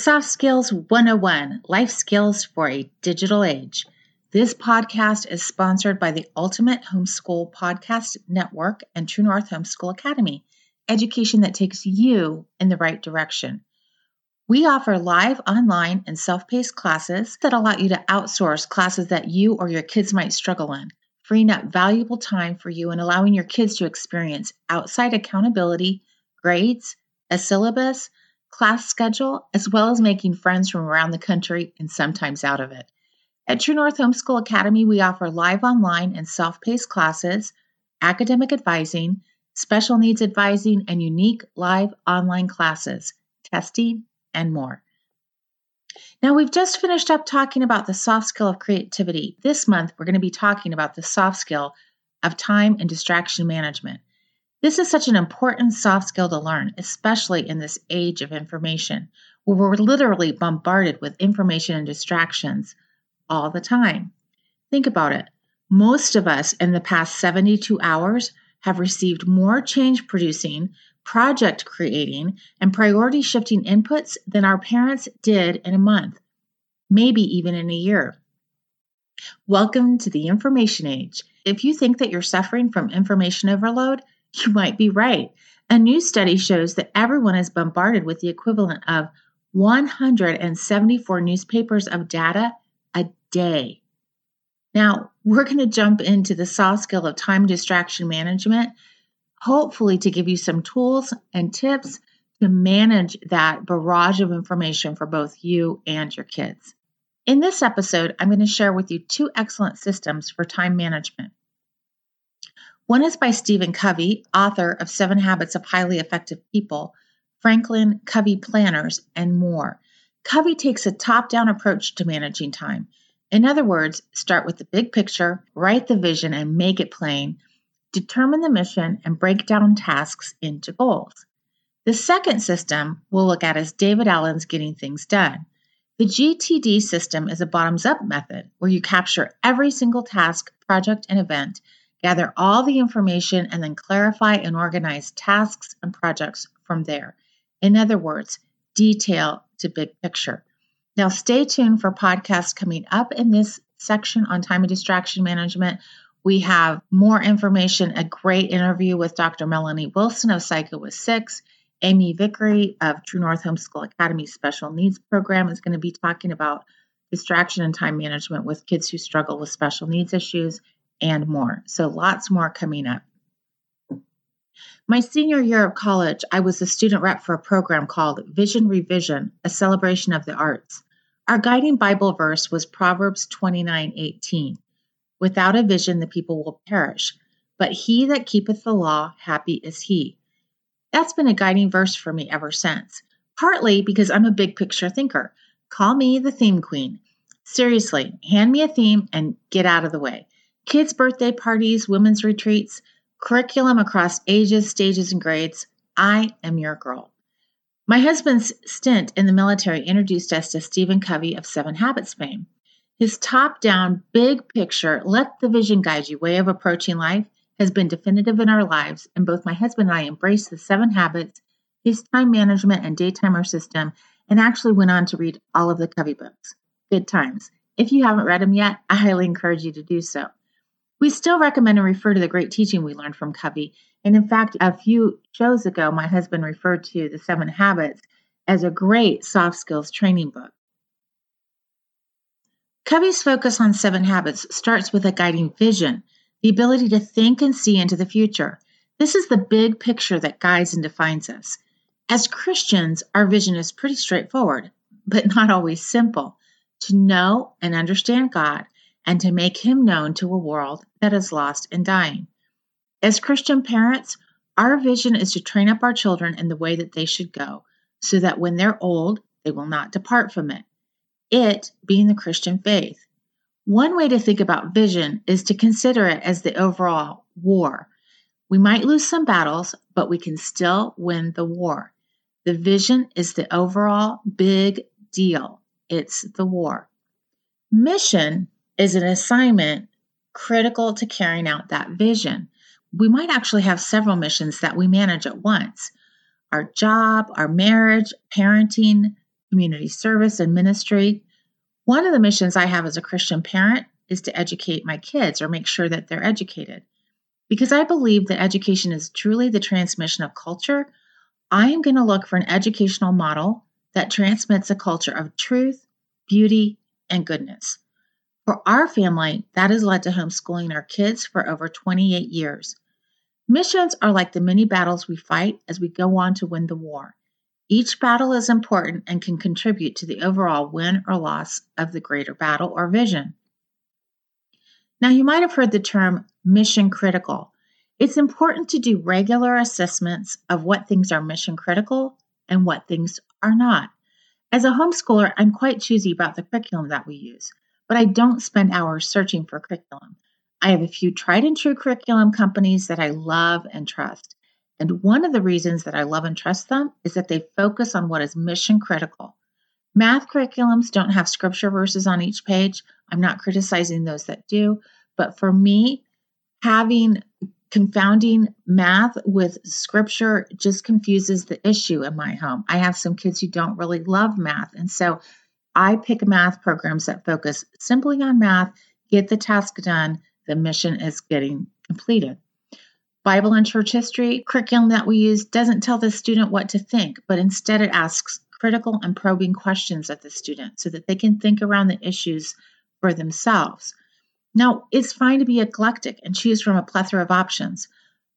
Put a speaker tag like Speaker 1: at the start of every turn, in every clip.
Speaker 1: Soft Skills 101 Life Skills for a Digital Age. This podcast is sponsored by the Ultimate Homeschool Podcast Network and True North Homeschool Academy, education that takes you in the right direction. We offer live, online, and self paced classes that allow you to outsource classes that you or your kids might struggle in, freeing up valuable time for you and allowing your kids to experience outside accountability, grades, a syllabus, class schedule, as well as making friends from around the country and sometimes out of it. At True North Homeschool Academy, we offer live online and self paced classes, academic advising, special needs advising, and unique live online classes, testing, and more. Now, we've just finished up talking about the soft skill of creativity. This month, we're going to be talking about the soft skill of time and distraction management. This is such an important soft skill to learn, especially in this age of information, where we're literally bombarded with information and distractions all the time. Think about it. Most of us in the past 72 hours have received more change producing, project creating, and priority shifting inputs than our parents did in a month, maybe even in a year. Welcome to the information age. If you think that you're suffering from information overload, you might be right. A new study shows that everyone is bombarded with the equivalent of 174 newspapers of data a day. Now, we're going to jump into the soft skill of time distraction management, hopefully, to give you some tools and tips to manage that barrage of information for both you and your kids. In this episode, I'm going to share with you two excellent systems for time management. One is by Stephen Covey, author of Seven Habits of Highly Effective People, Franklin Covey Planners, and more. Covey takes a top down approach to managing time. In other words, start with the big picture, write the vision, and make it plain. Determine the mission and break down tasks into goals. The second system we'll look at is David Allen's Getting Things Done. The GTD system is a bottoms up method where you capture every single task, project, and event gather all the information, and then clarify and organize tasks and projects from there. In other words, detail to big picture. Now, stay tuned for podcasts coming up in this section on time and distraction management. We have more information, a great interview with Dr. Melanie Wilson of Psycho with Six. Amy Vickery of True North Homeschool Academy Special Needs Program is going to be talking about distraction and time management with kids who struggle with special needs issues and more. So, lots more coming up. My senior year of college, I was a student rep for a program called Vision Revision, a celebration of the arts. Our guiding Bible verse was Proverbs 29 18. Without a vision, the people will perish, but he that keepeth the law, happy is he. That's been a guiding verse for me ever since, partly because I'm a big picture thinker. Call me the theme queen. Seriously, hand me a theme and get out of the way kids' birthday parties, women's retreats, curriculum across ages, stages, and grades. I am your girl. My husband's stint in the military introduced us to Stephen Covey of Seven Habits fame. His top down, big picture, let the vision guide you way of approaching life has been definitive in our lives, and both my husband and I embraced the seven habits, his time management and daytimer system, and actually went on to read all of the Covey books. Good times. If you haven't read them yet, I highly encourage you to do so. We still recommend and refer to the great teaching we learned from Covey. And in fact, a few shows ago, my husband referred to The Seven Habits as a great soft skills training book. Covey's focus on seven habits starts with a guiding vision, the ability to think and see into the future. This is the big picture that guides and defines us. As Christians, our vision is pretty straightforward, but not always simple to know and understand God and to make him known to a world that is lost and dying. As Christian parents, our vision is to train up our children in the way that they should go, so that when they're old, they will not depart from it. It being the Christian faith. One way to think about vision is to consider it as the overall war. We might lose some battles, but we can still win the war. The vision is the overall big deal. It's the war. Mission is an assignment critical to carrying out that vision. We might actually have several missions that we manage at once our job, our marriage, parenting, community service, and ministry. One of the missions I have as a Christian parent is to educate my kids or make sure that they're educated. Because I believe that education is truly the transmission of culture, I am going to look for an educational model that transmits a culture of truth, beauty, and goodness. For our family, that has led to homeschooling our kids for over 28 years. Missions are like the many battles we fight as we go on to win the war. Each battle is important and can contribute to the overall win or loss of the greater battle or vision. Now, you might have heard the term mission critical. It's important to do regular assessments of what things are mission critical and what things are not. As a homeschooler, I'm quite choosy about the curriculum that we use, but I don't spend hours searching for curriculum. I have a few tried and true curriculum companies that I love and trust. And one of the reasons that I love and trust them is that they focus on what is mission critical. Math curriculums don't have scripture verses on each page. I'm not criticizing those that do, but for me, having confounding math with scripture just confuses the issue in my home. I have some kids who don't really love math. And so I pick math programs that focus simply on math, get the task done, the mission is getting completed. Bible and church history curriculum that we use doesn't tell the student what to think, but instead it asks critical and probing questions of the student so that they can think around the issues for themselves. Now, it's fine to be eclectic and choose from a plethora of options.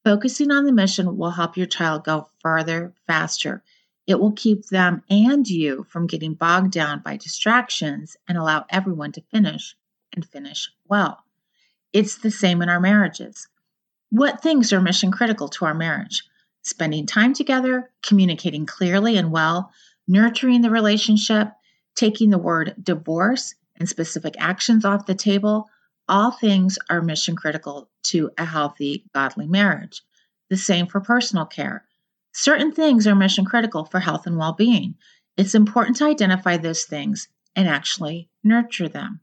Speaker 1: Focusing on the mission will help your child go further, faster. It will keep them and you from getting bogged down by distractions and allow everyone to finish and finish well. It's the same in our marriages. What things are mission critical to our marriage? Spending time together, communicating clearly and well, nurturing the relationship, taking the word divorce and specific actions off the table, all things are mission critical to a healthy, godly marriage. The same for personal care. Certain things are mission critical for health and well being. It's important to identify those things and actually nurture them.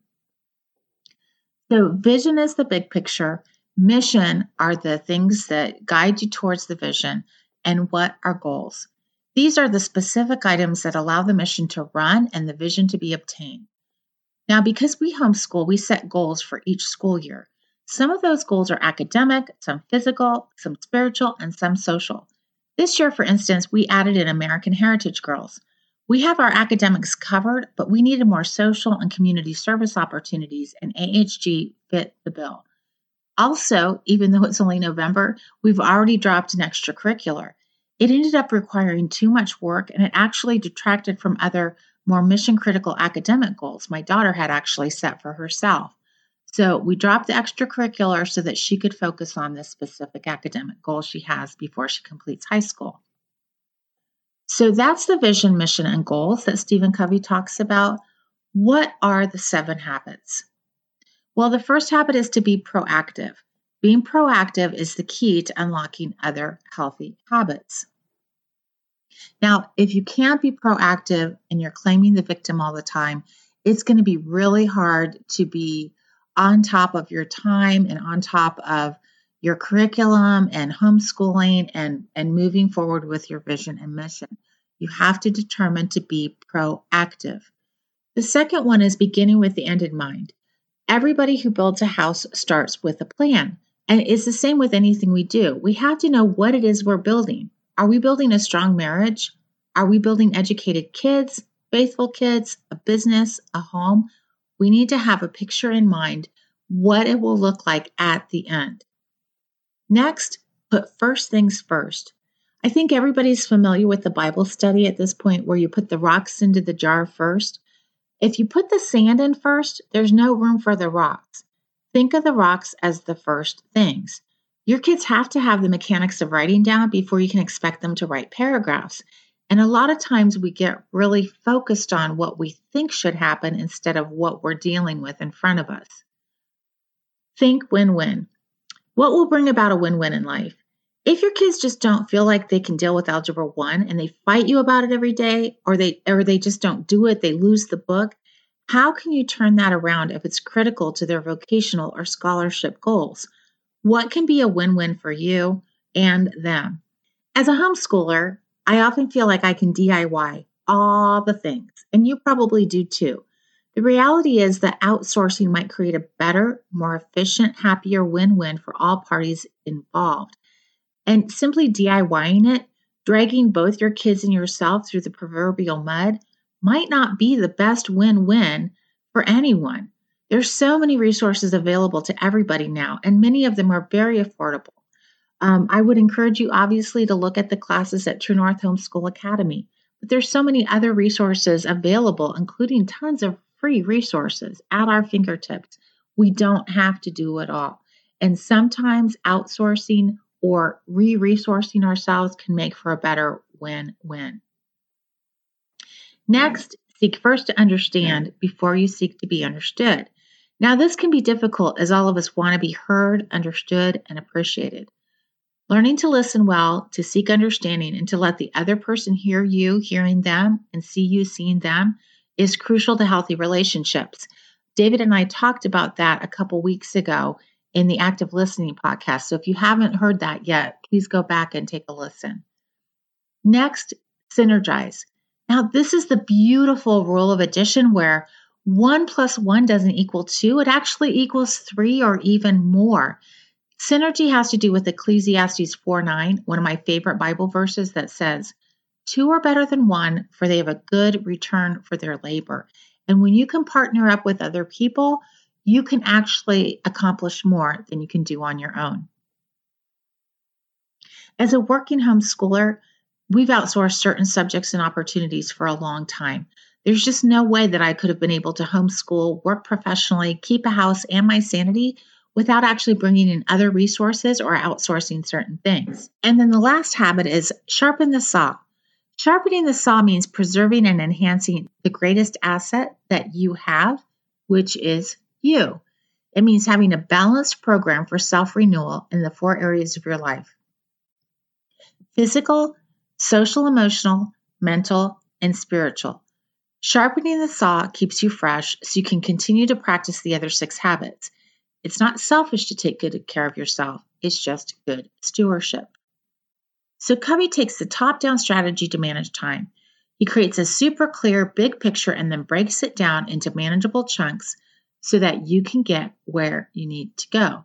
Speaker 1: So, vision is the big picture, mission are the things that guide you towards the vision, and what are goals? These are the specific items that allow the mission to run and the vision to be obtained. Now, because we homeschool, we set goals for each school year. Some of those goals are academic, some physical, some spiritual, and some social. This year, for instance, we added in American Heritage Girls. We have our academics covered, but we needed more social and community service opportunities, and AHG fit the bill. Also, even though it's only November, we've already dropped an extracurricular. It ended up requiring too much work and it actually detracted from other more mission critical academic goals my daughter had actually set for herself. So we dropped the extracurricular so that she could focus on this specific academic goal she has before she completes high school. So that's the vision, mission, and goals that Stephen Covey talks about. What are the seven habits? Well, the first habit is to be proactive. Being proactive is the key to unlocking other healthy habits. Now, if you can't be proactive and you're claiming the victim all the time, it's going to be really hard to be on top of your time and on top of your curriculum and homeschooling and, and moving forward with your vision and mission. You have to determine to be proactive. The second one is beginning with the end in mind. Everybody who builds a house starts with a plan. And it's the same with anything we do. We have to know what it is we're building. Are we building a strong marriage? Are we building educated kids, faithful kids, a business, a home? We need to have a picture in mind what it will look like at the end. Next, put first things first. I think everybody's familiar with the Bible study at this point where you put the rocks into the jar first. If you put the sand in first, there's no room for the rocks. Think of the rocks as the first things. Your kids have to have the mechanics of writing down before you can expect them to write paragraphs. And a lot of times we get really focused on what we think should happen instead of what we're dealing with in front of us. Think win win. What will bring about a win win in life? If your kids just don't feel like they can deal with algebra 1 and they fight you about it every day or they or they just don't do it, they lose the book, how can you turn that around if it's critical to their vocational or scholarship goals? What can be a win-win for you and them? As a homeschooler, I often feel like I can DIY all the things, and you probably do too. The reality is that outsourcing might create a better, more efficient, happier win win for all parties involved. And simply DIYing it, dragging both your kids and yourself through the proverbial mud, might not be the best win win for anyone. There's so many resources available to everybody now, and many of them are very affordable. Um, I would encourage you, obviously, to look at the classes at True North Homeschool Academy. But there's so many other resources available, including tons of free resources at our fingertips. We don't have to do it all. And sometimes outsourcing or re resourcing ourselves can make for a better win win. Next, seek first to understand before you seek to be understood. Now, this can be difficult as all of us want to be heard, understood, and appreciated. Learning to listen well, to seek understanding, and to let the other person hear you hearing them and see you seeing them is crucial to healthy relationships. David and I talked about that a couple weeks ago in the active listening podcast. So if you haven't heard that yet, please go back and take a listen. Next, synergize. Now, this is the beautiful rule of addition where one plus one doesn't equal two, it actually equals three or even more. Synergy has to do with Ecclesiastes 4 9, one of my favorite Bible verses that says, Two are better than one, for they have a good return for their labor. And when you can partner up with other people, you can actually accomplish more than you can do on your own. As a working homeschooler, we've outsourced certain subjects and opportunities for a long time. There's just no way that I could have been able to homeschool, work professionally, keep a house, and my sanity without actually bringing in other resources or outsourcing certain things. And then the last habit is sharpen the saw. Sharpening the saw means preserving and enhancing the greatest asset that you have, which is you. It means having a balanced program for self renewal in the four areas of your life physical, social, emotional, mental, and spiritual. Sharpening the saw keeps you fresh so you can continue to practice the other six habits. It's not selfish to take good care of yourself, it's just good stewardship. So Covey takes the top down strategy to manage time. He creates a super clear big picture and then breaks it down into manageable chunks so that you can get where you need to go.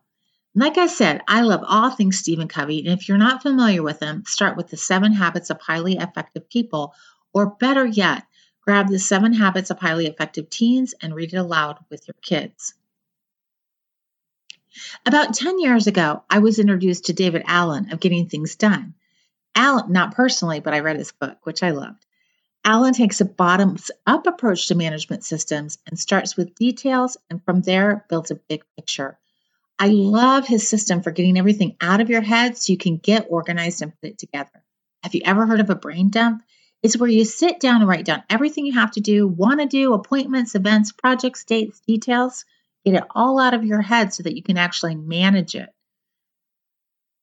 Speaker 1: Like I said, I love all things Stephen Covey, and if you're not familiar with him, start with the seven habits of highly effective people, or better yet, grab the seven habits of highly effective teens and read it aloud with your kids. About 10 years ago, I was introduced to David Allen of Getting Things Done. Allen, not personally, but I read his book, which I loved. Allen takes a bottoms up approach to management systems and starts with details and from there builds a big picture. I love his system for getting everything out of your head so you can get organized and put it together. Have you ever heard of a brain dump? It's where you sit down and write down everything you have to do, want to do, appointments, events, projects, dates, details. Get it all out of your head so that you can actually manage it.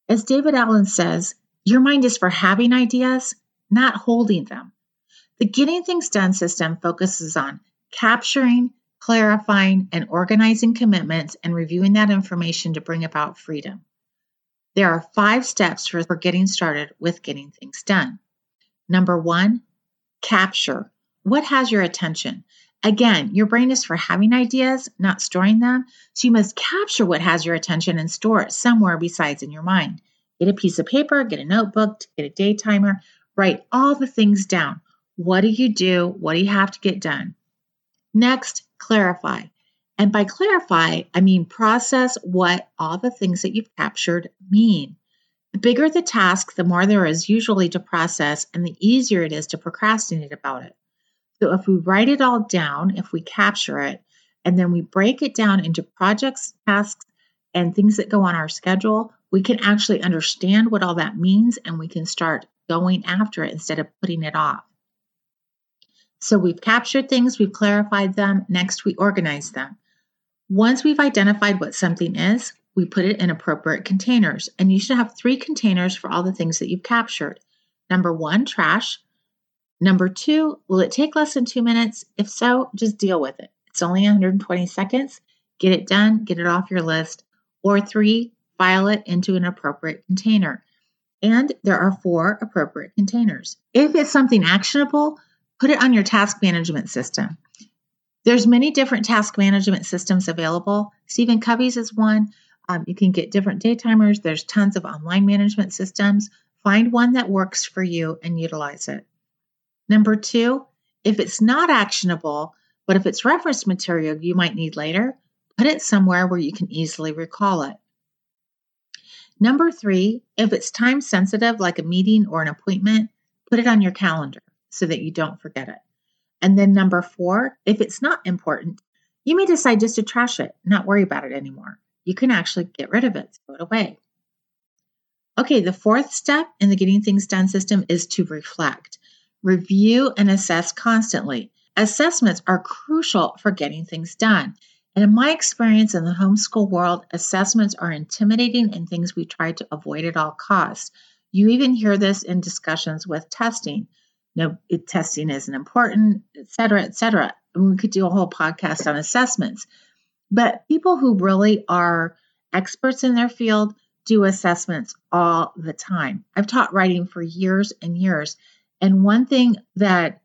Speaker 1: As David Allen says, your mind is for having ideas, not holding them. The Getting Things Done system focuses on capturing, clarifying, and organizing commitments and reviewing that information to bring about freedom. There are five steps for, getting started with getting things done. Number one, capture. What has your attention? Again, your brain is for having ideas, not storing them. So you must capture what has your attention and store it somewhere besides in your mind. Get a piece of paper, get a notebook, get a day timer, write all the things down. What do you do? What do you have to get done? Next, clarify. And by clarify, I mean process what all the things that you've captured mean. The bigger the task, the more there is usually to process, and the easier it is to procrastinate about it. So if we write it all down, if we capture it, and then we break it down into projects, tasks, and things that go on our schedule, we can actually understand what all that means and we can start going after it instead of putting it off. So we've captured things, we've clarified them, next we organize them. Once we've identified what something is, we put it in appropriate containers. And you should have three containers for all the things that you've captured. Number one, trash. Number two, will it take less than two minutes? If so, just deal with it. It's only 120 seconds. Get it done, get it off your list. Or three, file it into an appropriate container. And there are four appropriate containers. If it's something actionable, put it on your task management system. There's many different task management systems available. Stephen Covey's is one. Um, you can get different day timers. There's tons of online management systems. Find one that works for you and utilize it. Number two, if it's not actionable, but if it's reference material you might need later, put it somewhere where you can easily recall it. Number three, if it's time sensitive, like a meeting or an appointment, put it on your calendar so that you don't forget it. And then number four, if it's not important, you may decide just to trash it, not worry about it anymore. You can actually get rid of it, throw it away. Okay, the fourth step in the getting things done system is to reflect, review, and assess constantly. Assessments are crucial for getting things done. And in my experience in the homeschool world, assessments are intimidating and things we try to avoid at all costs. You even hear this in discussions with testing. No, it, testing isn't important, et cetera, et cetera. And we could do a whole podcast on assessments. But people who really are experts in their field do assessments all the time. I've taught writing for years and years. And one thing that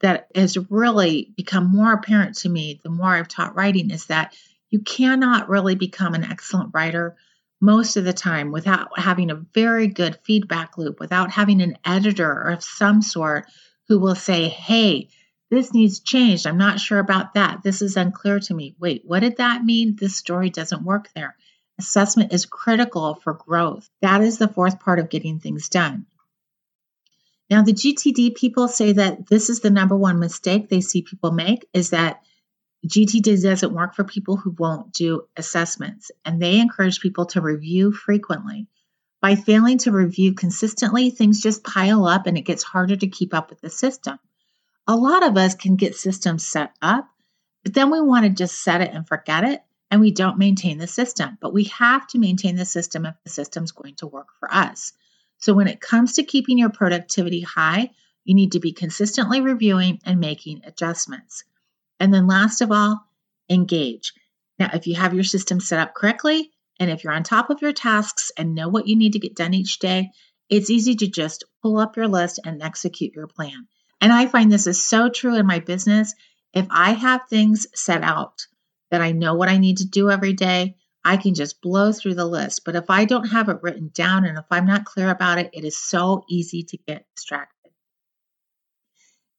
Speaker 1: that has really become more apparent to me the more I've taught writing is that you cannot really become an excellent writer most of the time without having a very good feedback loop, without having an editor of some sort who will say, Hey, this needs changed. I'm not sure about that. This is unclear to me. Wait, what did that mean? This story doesn't work there. Assessment is critical for growth. That is the fourth part of getting things done. Now, the GTD people say that this is the number one mistake they see people make is that GTD doesn't work for people who won't do assessments, and they encourage people to review frequently. By failing to review consistently, things just pile up and it gets harder to keep up with the system. A lot of us can get systems set up, but then we want to just set it and forget it, and we don't maintain the system. But we have to maintain the system if the system's going to work for us. So when it comes to keeping your productivity high, you need to be consistently reviewing and making adjustments. And then last of all, engage. Now, if you have your system set up correctly, and if you're on top of your tasks and know what you need to get done each day, it's easy to just pull up your list and execute your plan. And I find this is so true in my business. If I have things set out that I know what I need to do every day, I can just blow through the list. But if I don't have it written down and if I'm not clear about it, it is so easy to get distracted.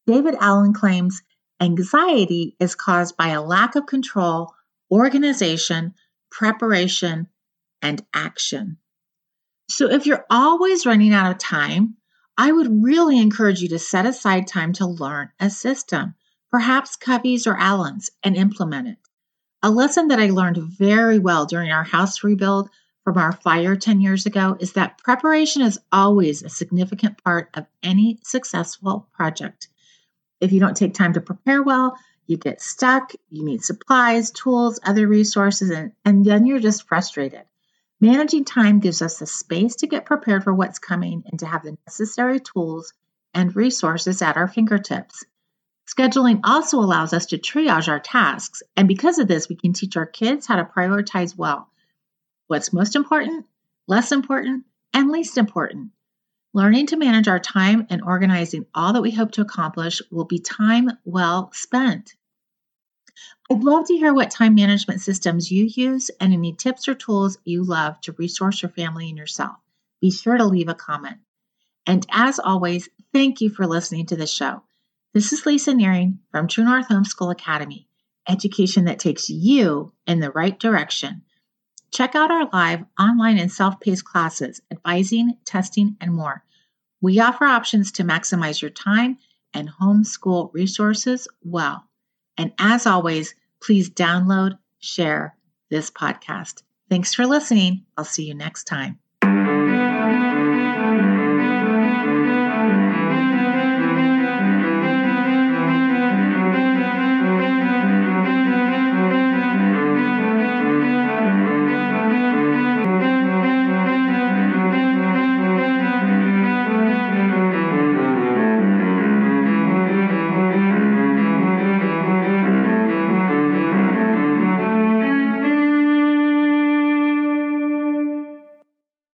Speaker 1: David Allen claims anxiety is caused by a lack of control, organization, preparation, and action. So if you're always running out of time, I would really encourage you to set aside time to learn a system, perhaps Covey's or Allen's, and implement it. A lesson that I learned very well during our house rebuild from our fire 10 years ago is that preparation is always a significant part of any successful project. If you don't take time to prepare well, you get stuck, you need supplies, tools, other resources, and, and then you're just frustrated. Managing time gives us the space to get prepared for what's coming and to have the necessary tools and resources at our fingertips. Scheduling also allows us to triage our tasks, and because of this, we can teach our kids how to prioritize well. What's most important, less important, and least important. Learning to manage our time and organizing all that we hope to accomplish will be time well spent. I'd love to hear what time management systems you use and any tips or tools you love to resource your family and yourself. Be sure to leave a comment. And as always, thank you for listening to the show. This is Lisa Nehring from True North Homeschool Academy, education that takes you in the right direction. Check out our live, online, and self paced classes, advising, testing, and more. We offer options to maximize your time and homeschool resources well. And as always, please download, share this podcast. Thanks for listening. I'll see you next time.